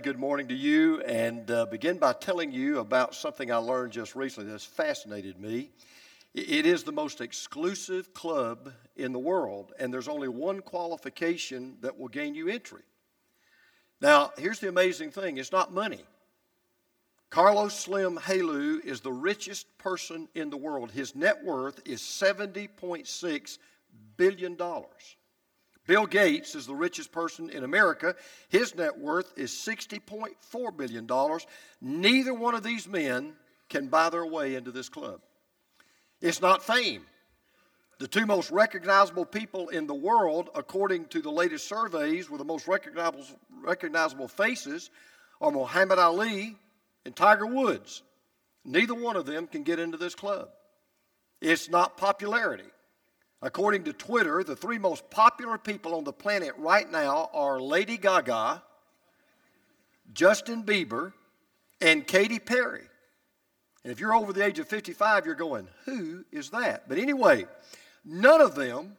good morning to you and uh, begin by telling you about something I learned just recently that's fascinated me. It is the most exclusive club in the world, and there's only one qualification that will gain you entry. Now, here's the amazing thing it's not money. Carlos Slim Helú is the richest person in the world. His net worth is $70.6 billion. Bill Gates is the richest person in America. His net worth is $60.4 billion. Neither one of these men can buy their way into this club. It's not fame. The two most recognizable people in the world, according to the latest surveys, with the most recognizable, recognizable faces, are Muhammad Ali and Tiger Woods. Neither one of them can get into this club. It's not popularity. According to Twitter, the three most popular people on the planet right now are Lady Gaga, Justin Bieber, and Katy Perry. And if you're over the age of 55, you're going, who is that? But anyway, none of them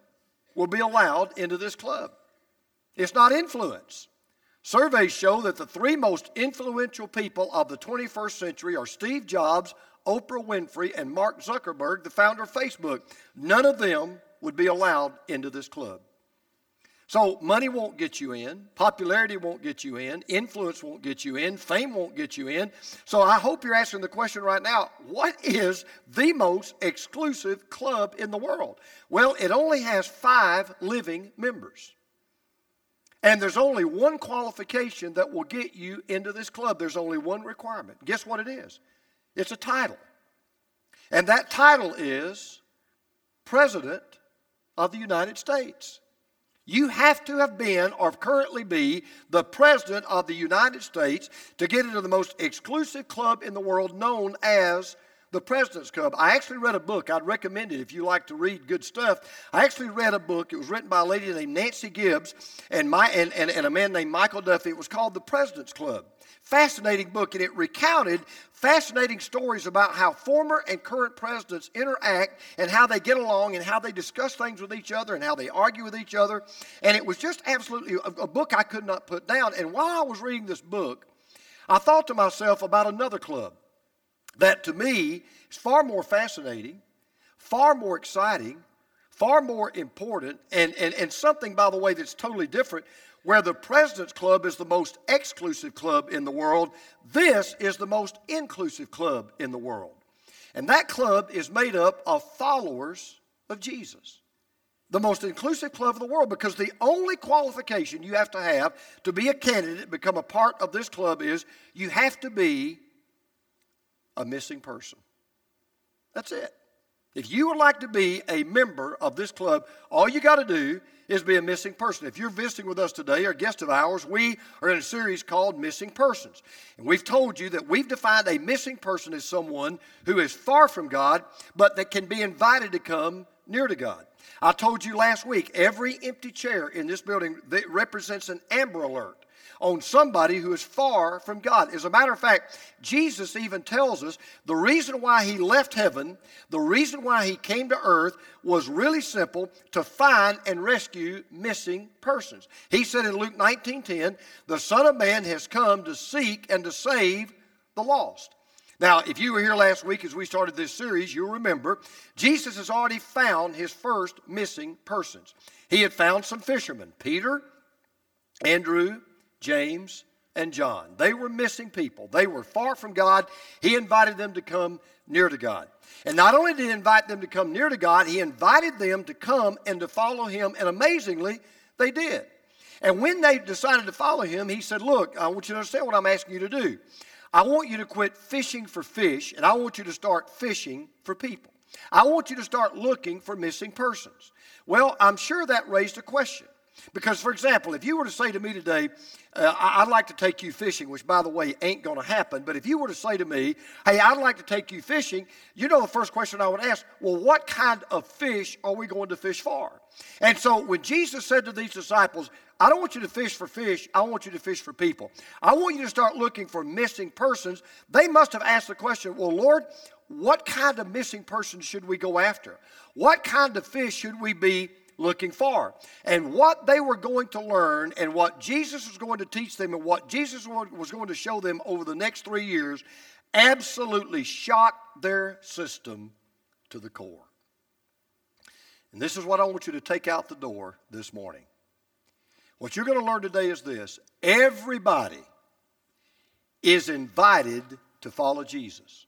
will be allowed into this club. It's not influence. Surveys show that the three most influential people of the 21st century are Steve Jobs, Oprah Winfrey, and Mark Zuckerberg, the founder of Facebook. None of them would be allowed into this club. So, money won't get you in, popularity won't get you in, influence won't get you in, fame won't get you in. So, I hope you're asking the question right now what is the most exclusive club in the world? Well, it only has five living members. And there's only one qualification that will get you into this club. There's only one requirement. Guess what it is? It's a title. And that title is President of the United States. You have to have been or currently be the President of the United States to get into the most exclusive club in the world known as the President's Club. I actually read a book. I'd recommend it if you like to read good stuff. I actually read a book. It was written by a lady named Nancy Gibbs and, my, and, and, and a man named Michael Duffy. It was called The President's Club. Fascinating book, and it recounted fascinating stories about how former and current presidents interact and how they get along and how they discuss things with each other and how they argue with each other. And it was just absolutely a, a book I could not put down. And while I was reading this book, I thought to myself about another club that to me is far more fascinating, far more exciting, far more important, and, and, and something, by the way, that's totally different. Where the President's Club is the most exclusive club in the world, this is the most inclusive club in the world. And that club is made up of followers of Jesus. The most inclusive club of the world because the only qualification you have to have to be a candidate, become a part of this club, is you have to be a missing person. That's it. If you would like to be a member of this club, all you got to do is be a missing person. If you're visiting with us today or a guest of ours, we are in a series called Missing Persons. And we've told you that we've defined a missing person as someone who is far from God, but that can be invited to come near to God. I told you last week every empty chair in this building represents an amber alert on somebody who is far from God. As a matter of fact, Jesus even tells us the reason why he left heaven, the reason why he came to earth was really simple to find and rescue missing persons. He said in Luke 19:10, "The Son of Man has come to seek and to save the lost." Now, if you were here last week as we started this series, you'll remember Jesus has already found his first missing persons. He had found some fishermen Peter, Andrew, James, and John. They were missing people. They were far from God. He invited them to come near to God. And not only did he invite them to come near to God, he invited them to come and to follow him. And amazingly, they did. And when they decided to follow him, he said, Look, I want you to understand what I'm asking you to do. I want you to quit fishing for fish, and I want you to start fishing for people. I want you to start looking for missing persons. Well, I'm sure that raised a question. Because, for example, if you were to say to me today, uh, I'd like to take you fishing, which, by the way, ain't going to happen, but if you were to say to me, hey, I'd like to take you fishing, you know the first question I would ask, well, what kind of fish are we going to fish for? And so when Jesus said to these disciples, I don't want you to fish for fish, I want you to fish for people. I want you to start looking for missing persons. They must have asked the question, well, Lord, what kind of missing persons should we go after? What kind of fish should we be looking for. And what they were going to learn and what Jesus was going to teach them and what Jesus was going to show them over the next three years absolutely shocked their system to the core. And this is what I want you to take out the door this morning. What you're going to learn today is this everybody is invited to follow Jesus.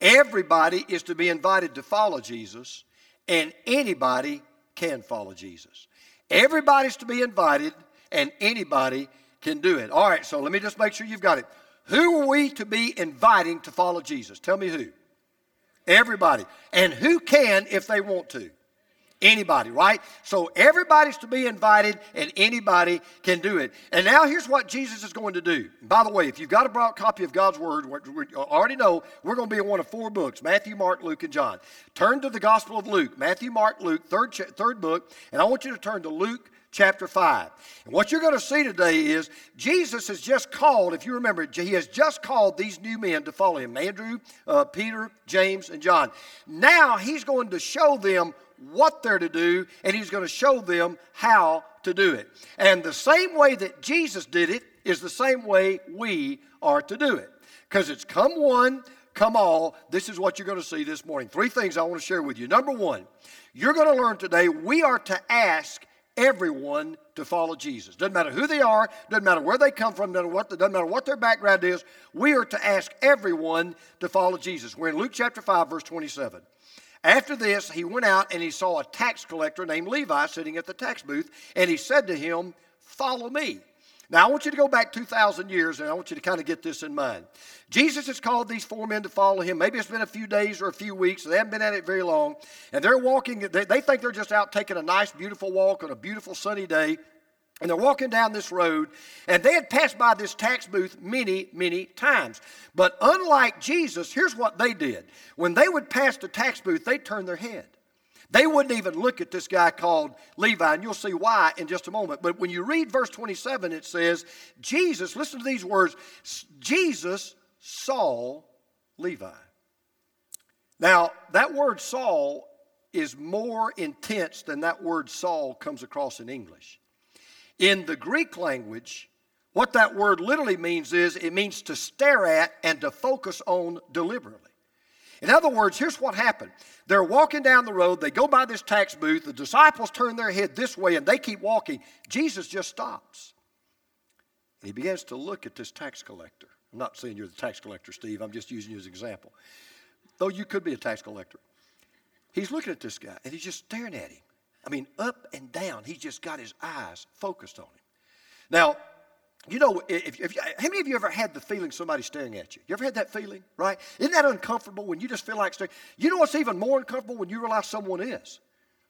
Everybody is to be invited to follow Jesus, and anybody can follow Jesus. Everybody's to be invited, and anybody can do it. All right, so let me just make sure you've got it. Who are we to be inviting to follow Jesus? Tell me who. Everybody. And who can if they want to? Anybody, right? So everybody's to be invited and anybody can do it. And now here's what Jesus is going to do. By the way, if you've got a broad copy of God's Word, we already know we're going to be in one of four books Matthew, Mark, Luke, and John. Turn to the Gospel of Luke. Matthew, Mark, Luke, third, third book. And I want you to turn to Luke chapter 5. And what you're going to see today is Jesus has just called, if you remember, he has just called these new men to follow him Andrew, uh, Peter, James, and John. Now he's going to show them what they're to do, and he's going to show them how to do it. And the same way that Jesus did it is the same way we are to do it. Because it's come one, come all. This is what you're going to see this morning. Three things I want to share with you. Number one, you're going to learn today we are to ask everyone to follow Jesus. Doesn't matter who they are, doesn't matter where they come from, doesn't, what, doesn't matter what their background is. We are to ask everyone to follow Jesus. We're in Luke chapter 5, verse 27. After this, he went out and he saw a tax collector named Levi sitting at the tax booth, and he said to him, Follow me. Now, I want you to go back 2,000 years, and I want you to kind of get this in mind. Jesus has called these four men to follow him. Maybe it's been a few days or a few weeks. They haven't been at it very long. And they're walking, they, they think they're just out taking a nice, beautiful walk on a beautiful sunny day. And they're walking down this road, and they had passed by this tax booth many, many times. But unlike Jesus, here's what they did. When they would pass the tax booth, they'd turn their head. They wouldn't even look at this guy called Levi, and you'll see why in just a moment. But when you read verse 27, it says, Jesus, listen to these words Jesus saw Levi. Now, that word Saul is more intense than that word Saul comes across in English. In the Greek language, what that word literally means is it means to stare at and to focus on deliberately. In other words, here's what happened. They're walking down the road, they go by this tax booth, the disciples turn their head this way and they keep walking. Jesus just stops. And he begins to look at this tax collector. I'm not saying you're the tax collector, Steve, I'm just using you as an example. Though you could be a tax collector. He's looking at this guy and he's just staring at him. I mean, up and down. He's just got his eyes focused on him. Now, you know, if, if, how many of you ever had the feeling somebody's staring at you? You ever had that feeling, right? Isn't that uncomfortable when you just feel like staring? You know what's even more uncomfortable when you realize someone is,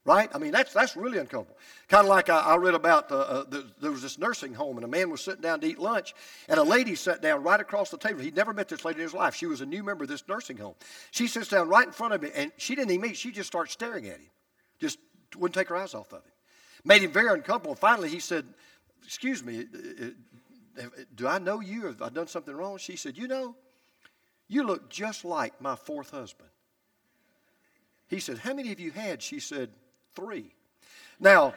right? I mean, that's, that's really uncomfortable. Kind of like I, I read about the, uh, the, there was this nursing home, and a man was sitting down to eat lunch, and a lady sat down right across the table. He'd never met this lady in his life. She was a new member of this nursing home. She sits down right in front of him, and she didn't even meet. She just starts staring at him, just wouldn't take her eyes off of him. Made him very uncomfortable. Finally, he said, Excuse me, uh, uh, do I know you? Have I done something wrong? She said, You know, you look just like my fourth husband. He said, How many of you had? She said, Three. Now,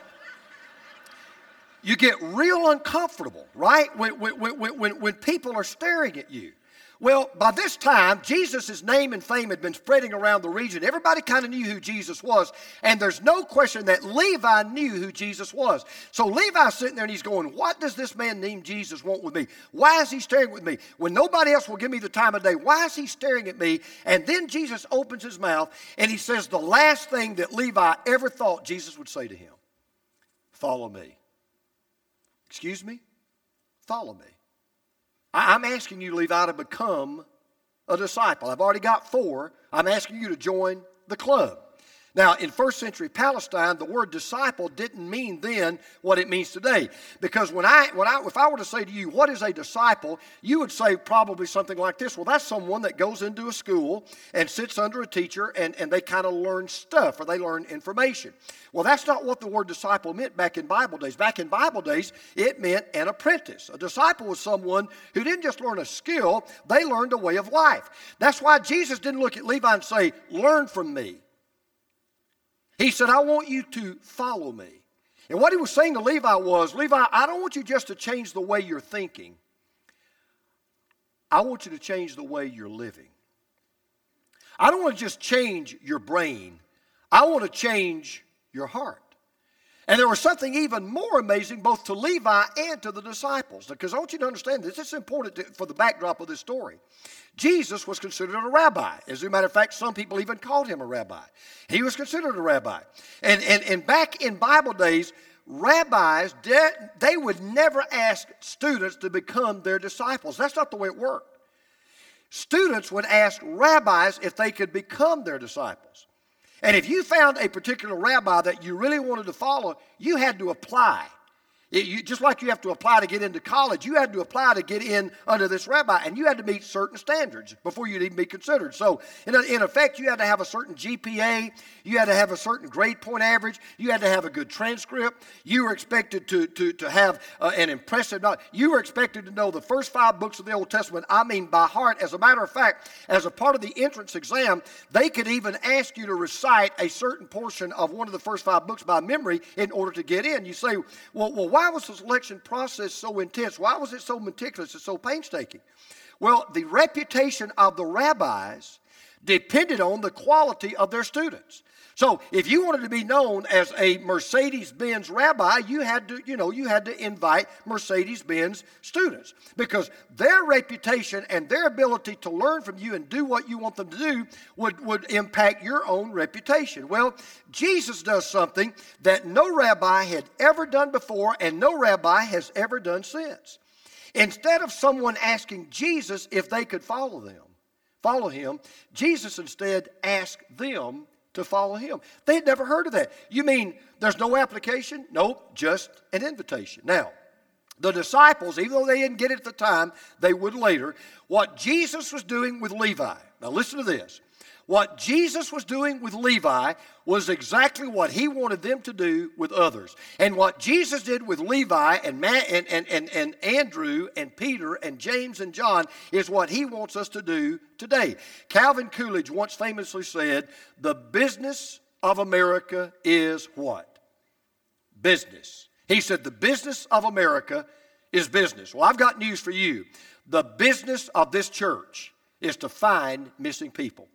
you get real uncomfortable, right? When, when, when, when, people are staring at you. Well, by this time, Jesus' name and fame had been spreading around the region. Everybody kind of knew who Jesus was. And there's no question that Levi knew who Jesus was. So Levi's sitting there and he's going, What does this man named Jesus want with me? Why is he staring with me? When nobody else will give me the time of day, why is he staring at me? And then Jesus opens his mouth and he says the last thing that Levi ever thought Jesus would say to him Follow me. Excuse me? Follow me. I'm asking you, Levi, to become a disciple. I've already got four. I'm asking you to join the club. Now, in first century Palestine, the word disciple didn't mean then what it means today. Because when I, when I, if I were to say to you, what is a disciple, you would say probably something like this Well, that's someone that goes into a school and sits under a teacher and, and they kind of learn stuff or they learn information. Well, that's not what the word disciple meant back in Bible days. Back in Bible days, it meant an apprentice. A disciple was someone who didn't just learn a skill, they learned a way of life. That's why Jesus didn't look at Levi and say, Learn from me. He said, I want you to follow me. And what he was saying to Levi was Levi, I don't want you just to change the way you're thinking, I want you to change the way you're living. I don't want to just change your brain, I want to change your heart. And there was something even more amazing both to Levi and to the disciples. Because I want you to understand this. Is important to, for the backdrop of this story. Jesus was considered a rabbi. As a matter of fact, some people even called him a rabbi. He was considered a rabbi. And, and, and back in Bible days, rabbis, they would never ask students to become their disciples. That's not the way it worked. Students would ask rabbis if they could become their disciples. And if you found a particular rabbi that you really wanted to follow, you had to apply. It, you, just like you have to apply to get into college, you had to apply to get in under this rabbi, and you had to meet certain standards before you'd even be considered. So, in, a, in effect, you had to have a certain GPA, you had to have a certain grade point average, you had to have a good transcript, you were expected to, to, to have uh, an impressive knowledge. You were expected to know the first five books of the Old Testament, I mean by heart. As a matter of fact, as a part of the entrance exam, they could even ask you to recite a certain portion of one of the first five books by memory in order to get in. You say, well, well why was the selection process so intense? Why was it so meticulous and so painstaking? Well, the reputation of the rabbis depended on the quality of their students. So if you wanted to be known as a Mercedes-Benz rabbi, you had to, you know, you had to invite Mercedes-Benz students because their reputation and their ability to learn from you and do what you want them to do would, would impact your own reputation. Well, Jesus does something that no rabbi had ever done before and no rabbi has ever done since. Instead of someone asking Jesus if they could follow them, follow him, Jesus instead asked them to follow him. They had never heard of that. You mean there's no application? Nope, just an invitation. Now, the disciples, even though they didn't get it at the time, they would later. What Jesus was doing with Levi, now listen to this. What Jesus was doing with Levi was exactly what he wanted them to do with others. And what Jesus did with Levi and, Matt and, and, and, and Andrew and Peter and James and John is what he wants us to do today. Calvin Coolidge once famously said, The business of America is what? Business. He said, The business of America is business. Well, I've got news for you. The business of this church is to find missing people.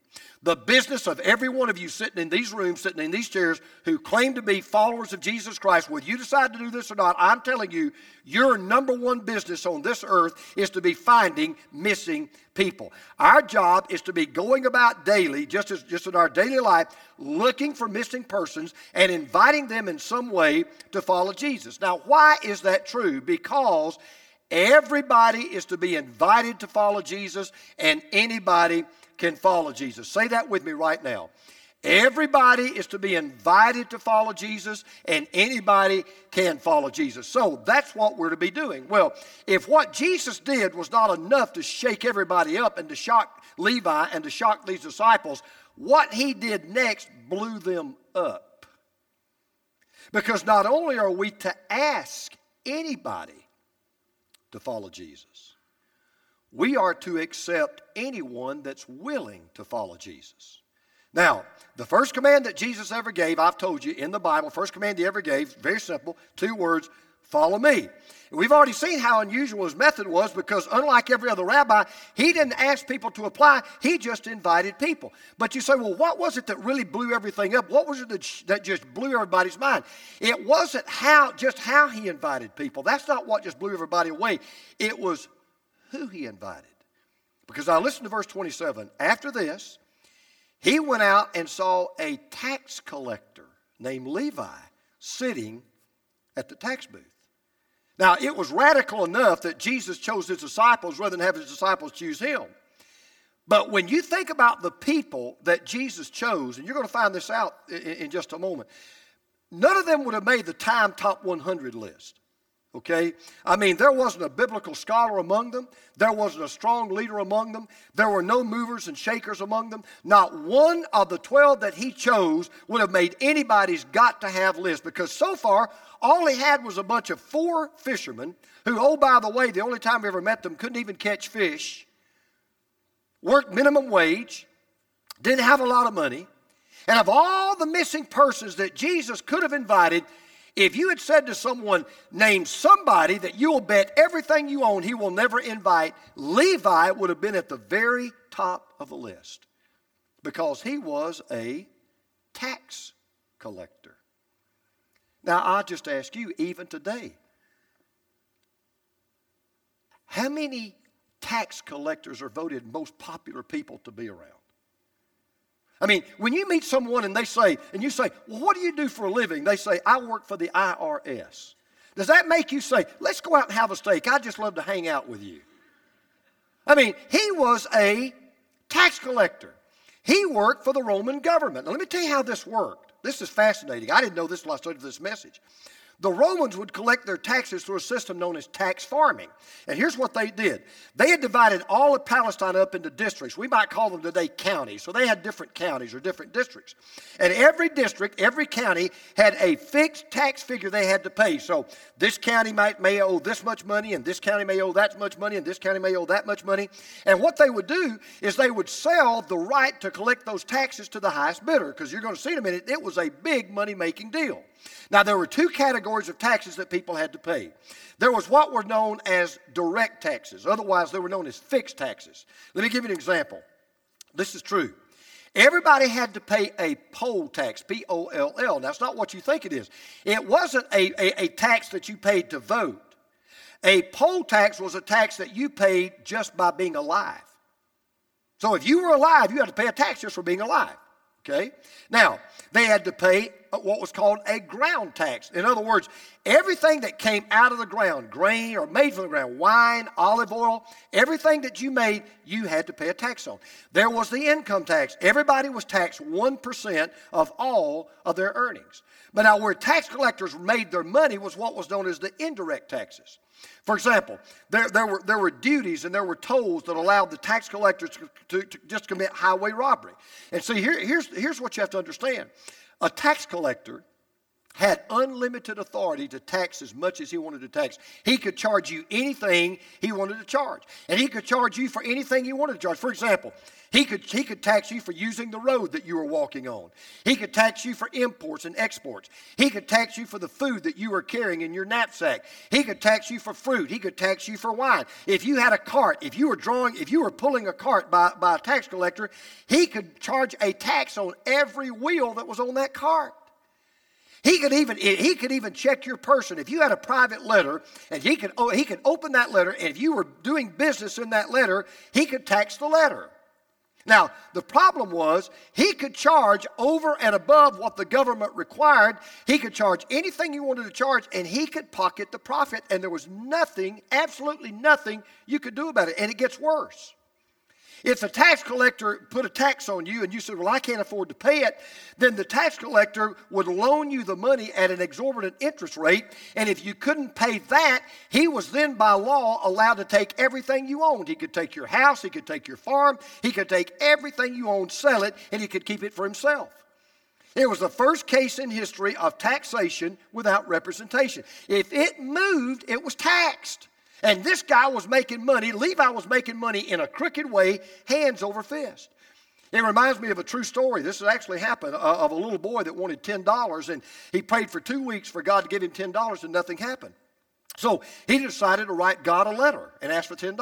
The business of every one of you sitting in these rooms, sitting in these chairs, who claim to be followers of Jesus Christ, whether you decide to do this or not, I'm telling you, your number one business on this earth is to be finding missing people. Our job is to be going about daily, just as just in our daily life, looking for missing persons and inviting them in some way to follow Jesus. Now, why is that true? Because everybody is to be invited to follow Jesus, and anybody can follow Jesus. Say that with me right now. Everybody is to be invited to follow Jesus, and anybody can follow Jesus. So that's what we're to be doing. Well, if what Jesus did was not enough to shake everybody up and to shock Levi and to shock these disciples, what he did next blew them up. Because not only are we to ask anybody to follow Jesus, we are to accept anyone that's willing to follow Jesus. Now, the first command that Jesus ever gave, I've told you in the Bible, first command he ever gave, very simple, two words, follow me. We've already seen how unusual his method was because, unlike every other rabbi, he didn't ask people to apply, he just invited people. But you say, well, what was it that really blew everything up? What was it that, just blew everybody's mind? It wasn't how, just how he invited people. That's not what just blew everybody away. It was who he invited. Because I listen to verse 27. After this, he went out and saw a tax collector named Levi sitting at the tax booth. Now, it was radical enough that Jesus chose his disciples rather than have his disciples choose him. But when you think about the people that Jesus chose, and you're going to find this out in, in just a moment, none of them would have made the Time Top 100 list. Okay? I mean, there wasn't a biblical scholar among them. There wasn't a strong leader among them. There were no movers and shakers among them. Not one of the 12 that he chose would have made anybody's got to have list because so far, all he had was a bunch of four fishermen who, oh, by the way, the only time we ever met them couldn't even catch fish, worked minimum wage, didn't have a lot of money. And of all the missing persons that Jesus could have invited, If you had said to someone, name somebody that you will bet everything you own he will never invite, Levi would have been at the very top of the list because he was a tax collector. Now, I just ask you, even today, how many tax collectors are voted most popular people to be around? I mean, when you meet someone and they say, and you say, Well, what do you do for a living? They say, I work for the IRS. Does that make you say, Let's go out and have a steak? I'd just love to hang out with you. I mean, he was a tax collector. He worked for the Roman government. Now, let me tell you how this worked. This is fascinating. I didn't know this until I studied this message. The Romans would collect their taxes through a system known as tax farming. And here's what they did they had divided all of Palestine up into districts. We might call them today counties. So they had different counties or different districts. And every district, every county had a fixed tax figure they had to pay. So this county might may owe this much money, and this county may owe that much money, and this county may owe that much money. And what they would do is they would sell the right to collect those taxes to the highest bidder, because you're going to see in a minute, it was a big money making deal. Now, there were two categories of taxes that people had to pay. There was what were known as direct taxes, otherwise, they were known as fixed taxes. Let me give you an example. This is true. Everybody had to pay a poll tax, P O L L. That's not what you think it is. It wasn't a, a, a, tax that you paid to vote. A poll tax was a tax that you paid just by being alive. So if you were alive, you had to pay a tax just for being alive. Okay? Now, they had to pay what was called a ground tax. In other words, everything that came out of the ground, grain or made from the ground, wine, olive oil, everything that you made, you had to pay a tax on. There was the income tax. Everybody was taxed 1% of all of their earnings. But now, where tax collectors made their money was what was known as the indirect taxes. For example, there, there, were, there were duties and there were tolls that allowed the tax collectors to, to, just commit highway robbery. And see, here, here's, here's what you have to understand a tax collector had unlimited authority to tax as much as he wanted to tax. He could charge you anything he wanted to charge. And he could charge you for anything he wanted to charge. For example, he could, he could tax you for using the road that you were walking on. He could tax you for imports and exports. He could tax you for the food that you were carrying in your knapsack. He could tax you for fruit. He could tax you for wine. If you had a cart, if you were drawing, if you were pulling a cart by, by a tax collector, he could charge a tax on every wheel that was on that cart. He could even he could even check your person. If you had a private letter and he could oh, he could open that letter and if you were doing business in that letter, he could tax the letter. Now, the problem was he could charge over and above what the government required. He could charge anything he wanted to charge and he could pocket the profit and there was nothing, absolutely nothing you could do about it. And it gets worse. If the tax collector put a tax on you and you said, Well, I can't afford to pay it, then the tax collector would loan you the money at an exorbitant interest rate. And if you couldn't pay that, he was then by law allowed to take everything you owned. He could take your house, he could take your farm, he could take everything you owned, sell it, and he could keep it for himself. It was the first case in history of taxation without representation. If it moved, it was taxed. And this guy was making money, Levi was making money in a crooked way, hands over fist. It reminds me of a true story. This has actually happened uh, of a little boy that wanted $10 and he prayed for two weeks for God to give him $10 and nothing happened. So he decided to write God a letter and ask for $10.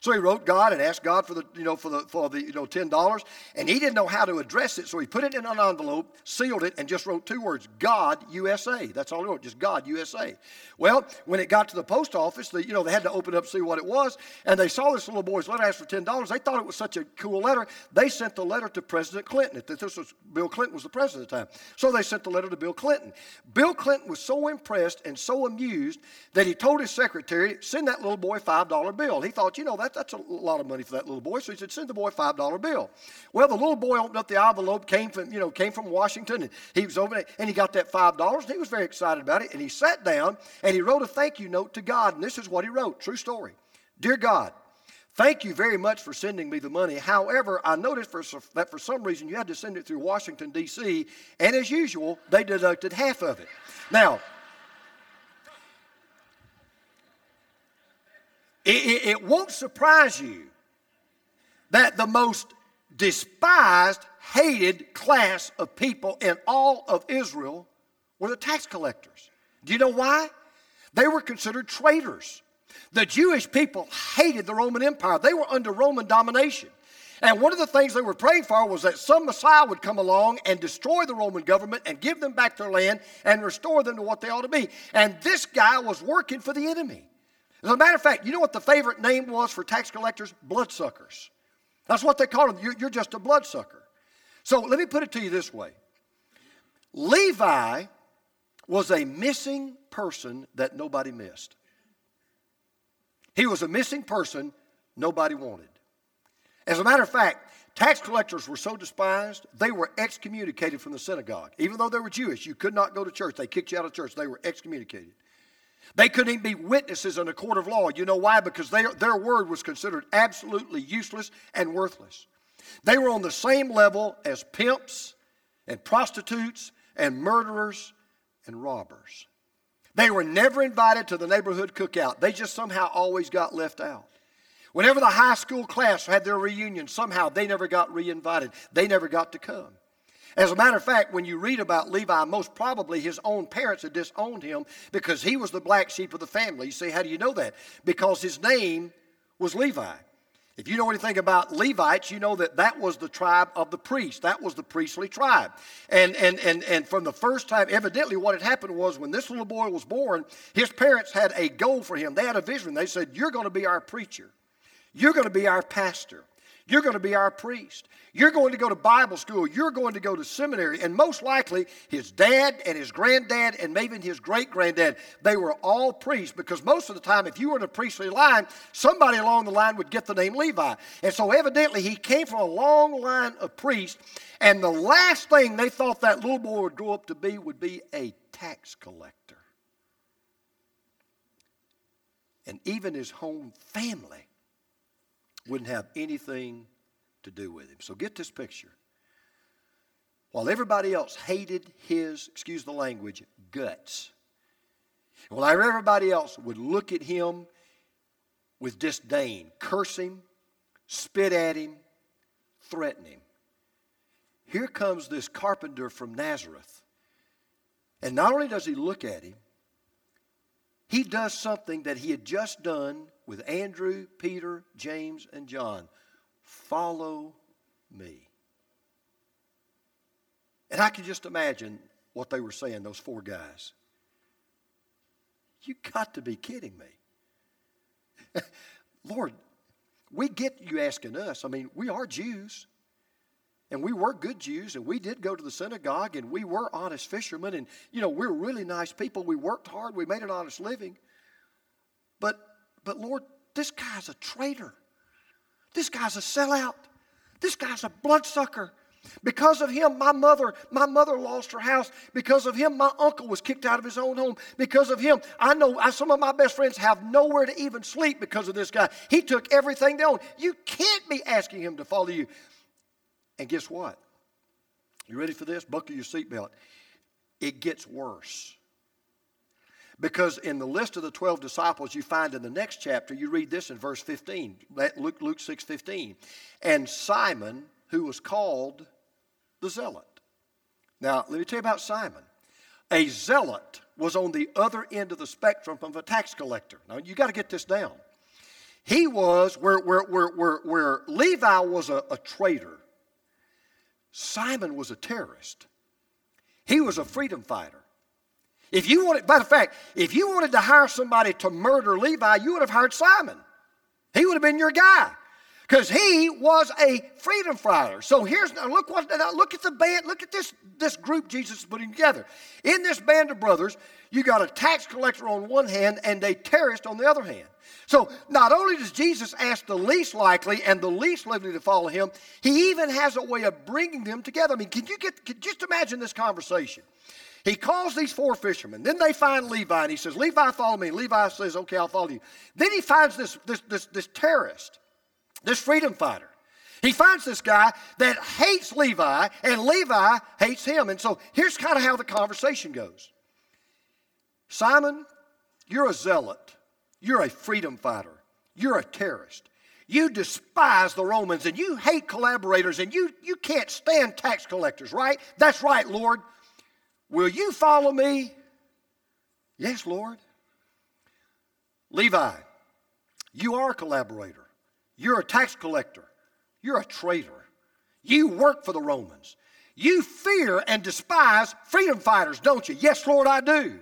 So he wrote God and asked God for the, you know, for the, for the, you know, ten dollars, and he didn't know how to address it, so he put it in an envelope, sealed it, and just wrote two words: God USA. That's all he wrote, just God USA. Well, when it got to the post office, the, you know, they had to open up see what it was, and they saw this little boy's letter asked for ten dollars. They thought it was such a cool letter. They sent the letter to President Clinton. This was Bill Clinton was the president at the time, so they sent the letter to Bill Clinton. Bill Clinton was so impressed and so amused that he told his secretary, "Send that little boy a five dollar bill." He thought, you know, that that's a lot of money for that little boy. So he said, send the boy a $5 bill. Well, the little boy opened up the envelope, came from, you know, came from Washington, and he was over there, and he got that $5, and he was very excited about it. And he sat down, and he wrote a thank you note to God. And this is what he wrote, true story. Dear God, Thank you very much for sending me the money. However, I noticed for, that for some reason you had to send it through Washington, D.C., and as usual, they deducted half of it. Now, It, it, it won't surprise you that the most despised, hated class of people in all of Israel were the tax collectors. Do you know why? They were considered traitors. The Jewish people hated the Roman Empire, they were under Roman domination. And one of the things they were praying for was that some Messiah would come along and destroy the Roman government and give them back their land and restore them to what they ought to be. And this guy was working for the enemy. As a matter of fact, you know what the favorite name was for tax collectors? Bloodsuckers. That's what they called them. You're, just a bloodsucker. So let me put it to you this way Levi was a missing person that nobody missed. He was a missing person nobody wanted. As a matter of fact, tax collectors were so despised, they were excommunicated from the synagogue. Even though they were Jewish, you could not go to church. They kicked you out of church. They were excommunicated. They couldn't even be witnesses in a court of law. You know why? Because they, their word was considered absolutely useless and worthless. They were on the same level as pimps and prostitutes and murderers and robbers. They were never invited to the neighborhood cookout. They just somehow always got left out. Whenever the high school class had their reunion, somehow they never got reinvited. They never got to come. As a matter of fact, when you read about Levi, most probably his own parents had disowned him because he was the black sheep of the family. You say, how do you know that? Because his name was Levi. If you know anything about Levites, you know that that was the tribe of the priests. That was the priestly tribe. And, and, and, and from the first time, evidently, what had happened was when this little boy was born, his parents had a goal for him. They had a vision. They said, You're going to be our preacher, you're going to be our pastor. You're going to be our priest. You're going to go to Bible school. You're going to go to seminary. And most likely, his dad and his granddad and maybe his great granddad, they were all priests because most of the time, if you were in a priestly line, somebody along the line would get the name Levi. And so, evidently, he came from a long line of priests. And the last thing they thought that little boy would grow up to be would be a tax collector. And even his home family wouldn't have anything to do with him. So get this picture. While everybody else hated his, excuse the language, guts, while everybody else would look at him with disdain, curse him, spit at him, threaten him, here comes this carpenter from Nazareth. And not only does he look at him, he does something that he had just done with Andrew, Peter, James, and John Follow me. And I can just imagine what they were saying, those four guys. You got to be kidding me. Lord, we get you asking us. I mean, we are Jews. And we were good Jews, and we did go to the synagogue, and we were honest fishermen, and, you know, we're really nice people. We worked hard, we made an honest living. But, but Lord, this guy's a traitor. This guy's a sellout. This guy's a bloodsucker. Because of him, my mother, my mother lost her house. Because of him, my uncle was kicked out of his own home. Because of him, I know I, some of my best friends have nowhere to even sleep because of this guy. He took everything they own. You can't be asking him to follow you. And guess what? You ready for this? Buckle your seatbelt. It gets worse. Because in the list of the 12 disciples you find in the next chapter, you read this in verse 15, Luke, Luke 6 15. And Simon, who was called the zealot. Now, let me tell you about Simon. A zealot was on the other end of the spectrum of a tax collector. Now, you got to get this down. He was, where, where, where, where, where Levi was a, a traitor, Simon was a terrorist. He was a freedom fighter. If you wanted, by the fact, if you wanted to hire somebody to murder Levi, you would have hired Simon. He would have been your guy. Because he was a freedom fighter. So here's now look what now look at the band, look at this, this group Jesus is putting together. In this band of brothers, you got a tax collector on one hand and a terrorist on the other hand. So not only does Jesus ask the least likely and the least likely to follow him, he even has a way of bringing them together. I mean, can you get can, just imagine this conversation? He calls these four fishermen. Then they find Levi and he says, Levi, follow me. Levi says, Okay, I'll follow you. Then he finds this, this, this, this terrorist, this freedom fighter. He finds this guy that hates Levi, and Levi hates him. And so here's kind of how the conversation goes Simon, you're a zealot, you're a freedom fighter, you're a terrorist. You despise the Romans and you hate collaborators and you, you can't stand tax collectors, right? That's right, Lord. Will you follow me? Yes, Lord. Levi, you are a collaborator. You're a tax collector. You're a traitor. You work for the Romans. You fear and despise freedom fighters, don't you? Yes, Lord, I do.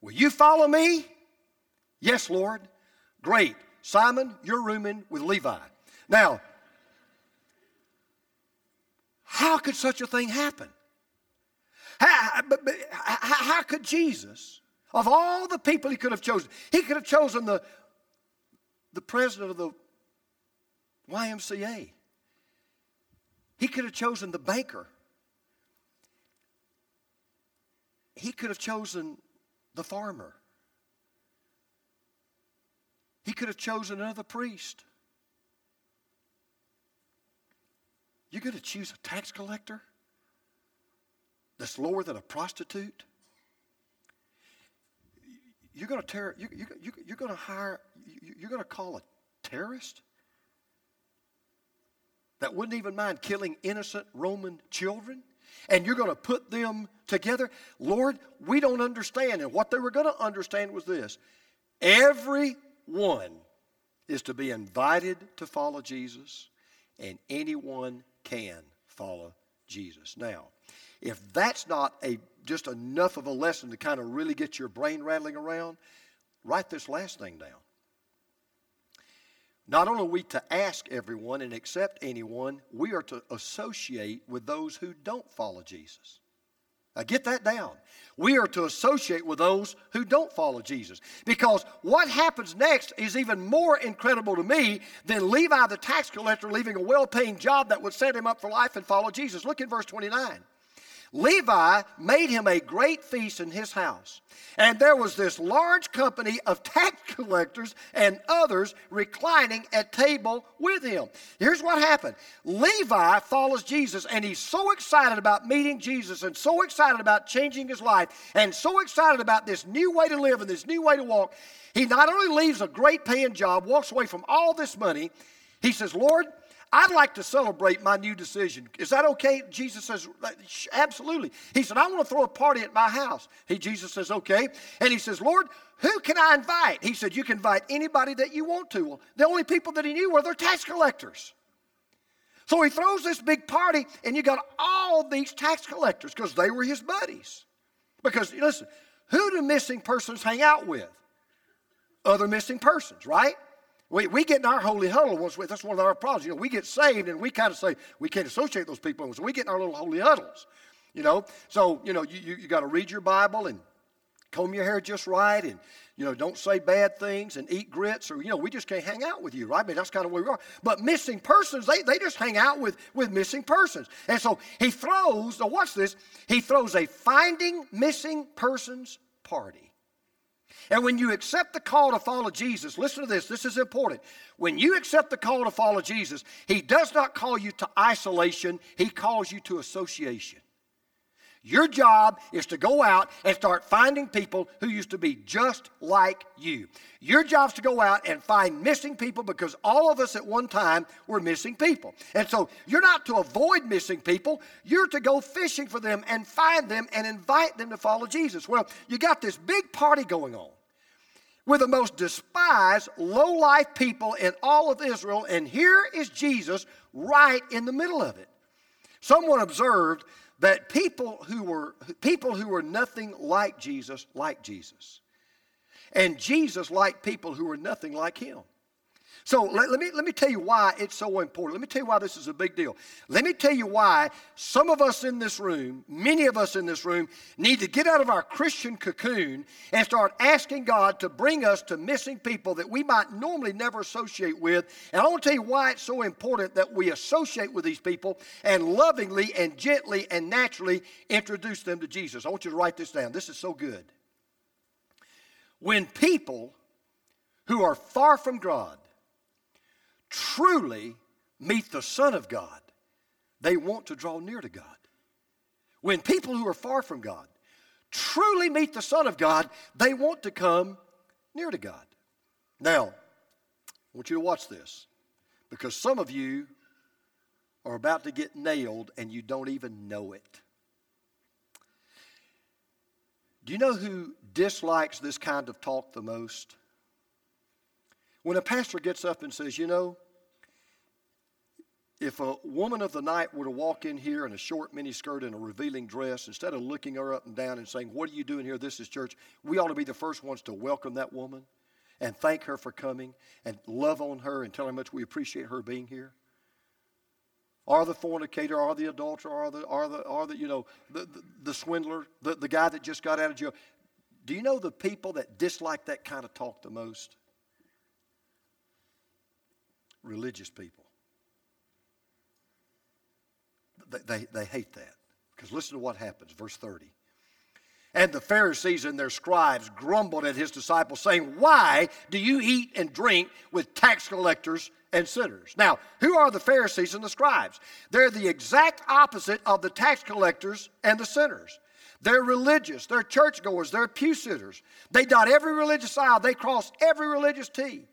Will you follow me? Yes, Lord. Great. Simon, you're rooming with Levi. Now, how could such a thing happen? How, but, how, how could Jesus, of all the people he could have chosen, he could have chosen the, the president of the YMCA. He could have chosen the banker. He could have chosen the farmer. He could have chosen another priest. You're going to choose a tax collector that's lower than a prostitute? You're going to tear, you, you, you, you're going to hire, you're going to call a terrorist that wouldn't even mind killing innocent Roman children? And you're going to put them together? Lord, we don't understand. And what they were going to understand was this everyone is to be invited to follow Jesus, and anyone can follow Jesus. Now, if that's not a just enough of a lesson to kind of really get your brain rattling around, write this last thing down. Not only are we to ask everyone and accept anyone, we are to associate with those who don't follow Jesus. Now get that down. We are to associate with those who don't follow Jesus. Because what happens next is even more incredible to me than Levi the tax collector leaving a well paying job that would set him up for life and follow Jesus. Look at verse 29. Levi made him a great feast in his house. And there was this large company of tax collectors and others reclining at table with him. Here's what happened Levi follows Jesus, and he's so excited about meeting Jesus, and so excited about changing his life, and so excited about this new way to live and this new way to walk. He not only leaves a great paying job, walks away from all this money, he says, Lord, I'd like to celebrate my new decision. Is that okay? Jesus says, absolutely. He said, I want to throw a party at my house. He, Jesus says, okay. And he says, Lord, who can I invite? He said, you can invite anybody that you want to. Well, the only people that he knew were their tax collectors. So he throws this big party, and you got all these tax collectors because they were his buddies. Because, listen, who do missing persons hang out with? Other missing persons, right? We, we get in our holy huddle once that's one of our problems. You know, we get saved and we kind of say we can't associate those people. So we get in our little holy huddles. You know, so you know you, you, you got to read your Bible and comb your hair just right and you know don't say bad things and eat grits or you know we just can't hang out with you right i mean that's kind of where we are but missing persons they, they just hang out with with missing persons and so he throws now watch this he throws a finding missing persons party and when you accept the call to follow Jesus, listen to this, this is important. When you accept the call to follow Jesus, He does not call you to isolation, He calls you to association. Your job is to go out and start finding people who used to be just like you. Your job is to go out and find missing people because all of us at one time were missing people. And so you're not to avoid missing people, you're to go fishing for them and find them and invite them to follow Jesus. Well, you got this big party going on with the most despised, low life people in all of Israel, and here is Jesus right in the middle of it. Someone observed that people who were people who were nothing like Jesus like Jesus. And Jesus liked people who were nothing like him. So let, let, me, let me tell you why it's so important. Let me tell you why this is a big deal. Let me tell you why some of us in this room, many of us in this room, need to get out of our Christian cocoon and start asking God to bring us to missing people that we might normally never associate with. And I want to tell you why it's so important that we associate with these people and lovingly and gently and naturally introduce them to Jesus. I want you to write this down. This is so good. When people who are far from God truly meet the Son of God, they want to draw near to God. When people who are far from God truly meet the Son of God, they want to come near to God. Now, I want you to watch this because some of you are about to get nailed and you don't even know it. Do you know who dislikes this kind of talk the most? When a pastor gets up and says, You know, if a woman of the night were to walk in here in a short miniskirt and a revealing dress, instead of looking her up and down and saying, What are you doing here? This is church, we ought to be the first ones to welcome that woman and thank her for coming and love on her and tell her how much we appreciate her being here. Or the fornicator, or the adulterer, or the, or the, or the you know, the, the, the swindler, the, the guy that just got out of jail. Do you know the people that dislike that kind of talk the most? Religious people. They, they, they hate that. Because listen to what happens, verse 30. And the Pharisees and their scribes grumbled at his disciples, saying, Why do you eat and drink with tax collectors and sinners? Now, who are the Pharisees and the scribes? They're the exact opposite of the tax collectors and the sinners. They're religious, they're churchgoers, they're pew sitters. They dot every religious I, they cross every religious T.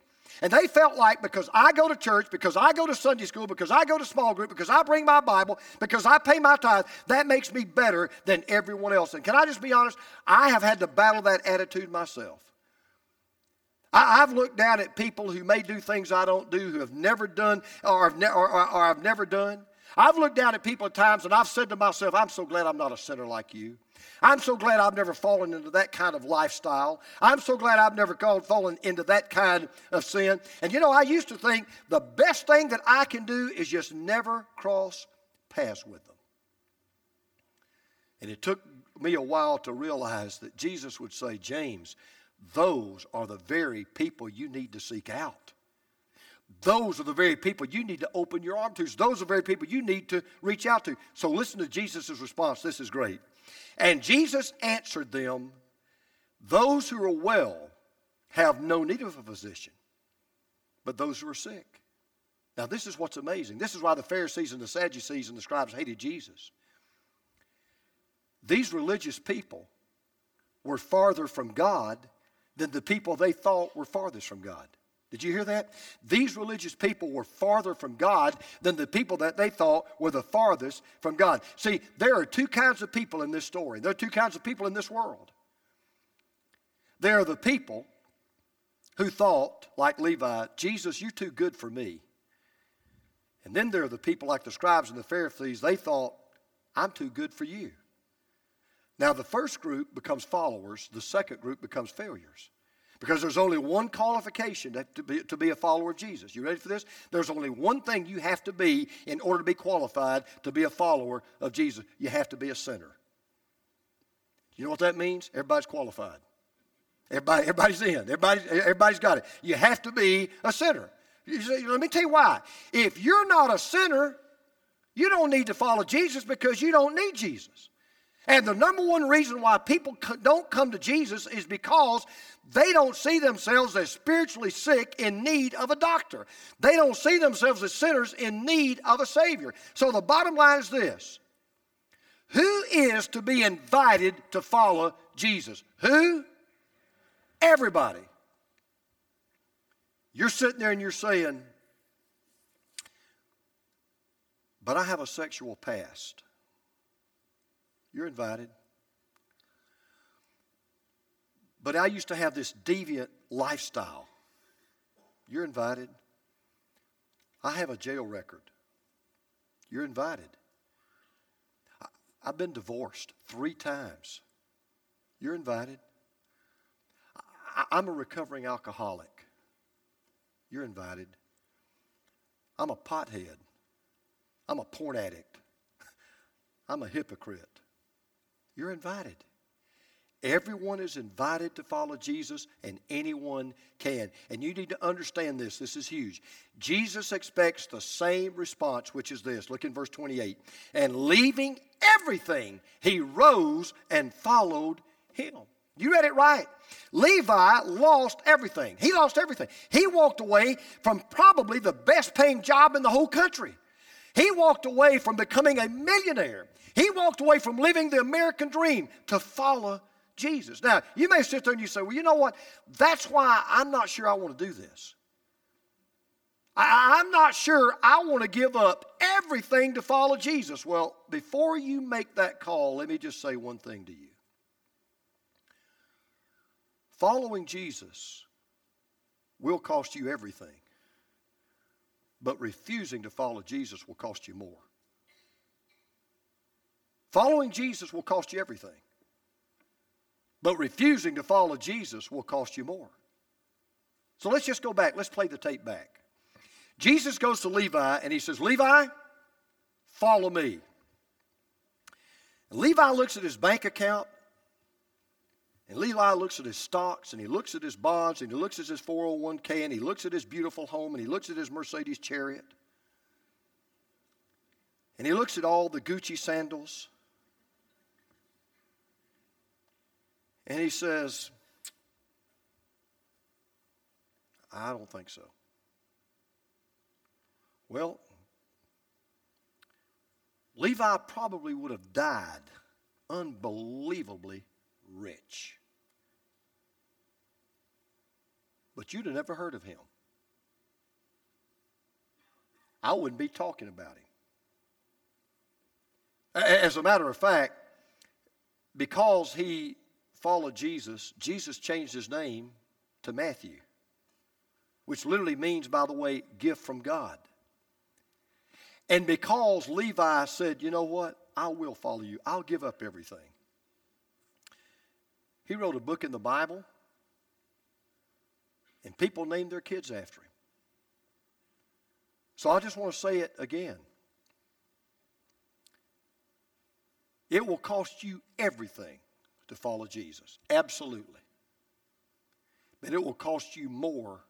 And they felt like because I go to church, because I go to Sunday school, because I go to small group, because I bring my Bible, because I pay my tithe, that makes me better than everyone else. And can I just be honest? I have had to battle that attitude myself. I, have looked down at people who may do things I don't do, who have never done or, have ne- or, or, or I've never done. I've looked down at people at times and I've said to myself, I'm so glad I'm not a sinner like you. I'm so glad I've never fallen into that kind of lifestyle. I'm so glad I've never fallen into that kind of sin. And you know, I used to think the best thing that I can do is just never cross paths with them. And it took me a while to realize that Jesus would say, James, those are the very people you need to seek out. Those are the very people you need to open your arm to. Those are the very people you need to reach out to. So listen to Jesus' response. This is great. And Jesus answered them, Those who are well have no need of a physician, but those who are sick. Now, this is what's amazing. This is why the Pharisees and the Sadducees and the scribes hated Jesus. These religious people were farther from God than the people they thought were farthest from God. Did you hear that? These religious people were farther from God than the people that they thought were the farthest from God. See, there are two kinds of people in this story. There are two kinds of people in this world. There are the people who thought, like Levi, Jesus, you're too good for me. And then there are the people like the scribes and the Pharisees, they thought, I'm too good for you. Now, the first group becomes followers, the second group becomes failures. Because there's only one qualification to be, to be a follower of Jesus. You ready for this? There's only one thing you have to be in order to be qualified to be a follower of Jesus. You have to be a sinner. You know what that means? Everybody's qualified. Everybody, everybody's in. Everybody, everybody's got it. You have to be a sinner. Say, let me tell you why. If you're not a sinner, you don't need to follow Jesus because you don't need Jesus. And the number one reason why people don't come to Jesus is because they don't see themselves as spiritually sick in need of a doctor. They don't see themselves as sinners in need of a Savior. So the bottom line is this Who is to be invited to follow Jesus? Who? Everybody. You're sitting there and you're saying, But I have a sexual past. You're invited. But I used to have this deviant lifestyle. You're invited. I have a jail record. You're invited. I've been divorced three times. You're invited. I'm a recovering alcoholic. You're invited. I'm a pothead. I'm a porn addict. I'm a hypocrite. You're invited. Everyone is invited to follow Jesus, and anyone can. And you need to understand this. This is huge. Jesus expects the same response, which is this. Look in verse 28. And leaving everything, he rose and followed him. You read it right. Levi lost everything. He lost everything. He walked away from probably the best paying job in the whole country. He walked away from becoming a millionaire. He walked away from living the American dream to follow Jesus. Now, you may sit there and you say, well, you know what? That's why I'm not sure I want to do this. I, am not sure I want to give up everything to follow Jesus. Well, before you make that call, let me just say one thing to you. Following Jesus will cost you everything, but refusing to follow Jesus will cost you more. Following Jesus will cost you everything, but refusing to follow Jesus will cost you more. So let's just go back. Let's play the tape back. Jesus goes to Levi and he says, Levi, follow me. Levi looks at his bank account and Levi looks at his stocks and he looks at his bonds and he looks at his 401k and he looks at his beautiful home and he looks at his Mercedes chariot. And he looks at all the Gucci sandals. And he says, I don't think so. Well, Levi probably would have died unbelievably rich. But you'd have never heard of him. I wouldn't be talking about him. As a matter of fact, because he followed Jesus, Jesus changed his name to Matthew, which literally means, by the way, gift from God. And because Levi said, you know what, I will follow you, I'll give up everything. He wrote a book in the Bible, and people named their kids after him. So I just want to say it again. It will cost you everything to follow Jesus. Absolutely. But it will cost you more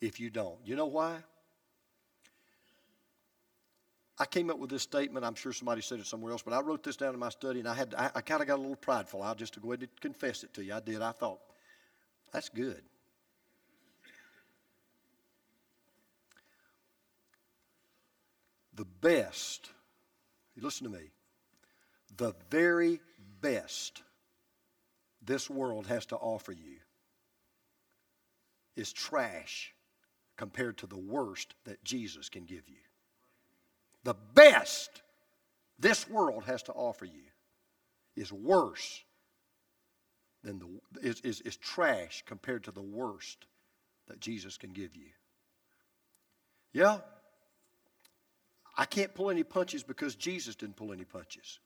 if you don't. You know why? I came up with this statement. I'm sure somebody said it somewhere else, but I wrote this down in my study, and I had I, I kind of got a little prideful. I just go ahead and confess it to you. I did. I thought that's good. The best. Listen to me. The very best this world has to offer you is trash compared to the worst that Jesus can give you. The best this world has to offer you is worse than the is, is, is trash compared to the worst that Jesus can give you. Yeah, I can't pull any punches because Jesus didn't pull any punches.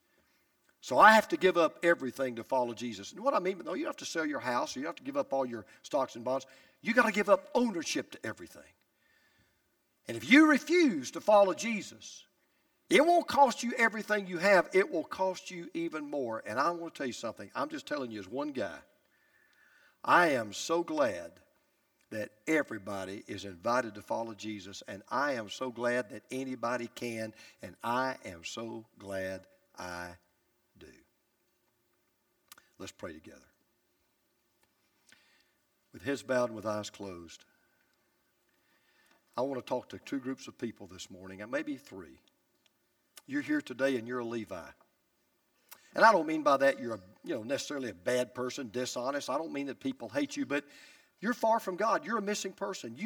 So I have to give up everything to follow Jesus. And what I mean, no, you have to sell your house, you have to give up all your stocks and bonds. You got to give up ownership to everything. And if you refuse to follow Jesus, it won't cost you everything you have, it will cost you even more. And I want to tell you something. I'm just telling you as one guy. I am so glad that everybody is invited to follow Jesus, and I am so glad that anybody can, and I am so glad I do. Let's pray together. With heads bowed and with eyes closed, I want to talk to two groups of people this morning, and maybe three. You're here today and you're a Levi. And I don't mean by that you're a, you know necessarily a bad person, dishonest. I don't mean that people hate you, but you're far from God. You're a missing person. You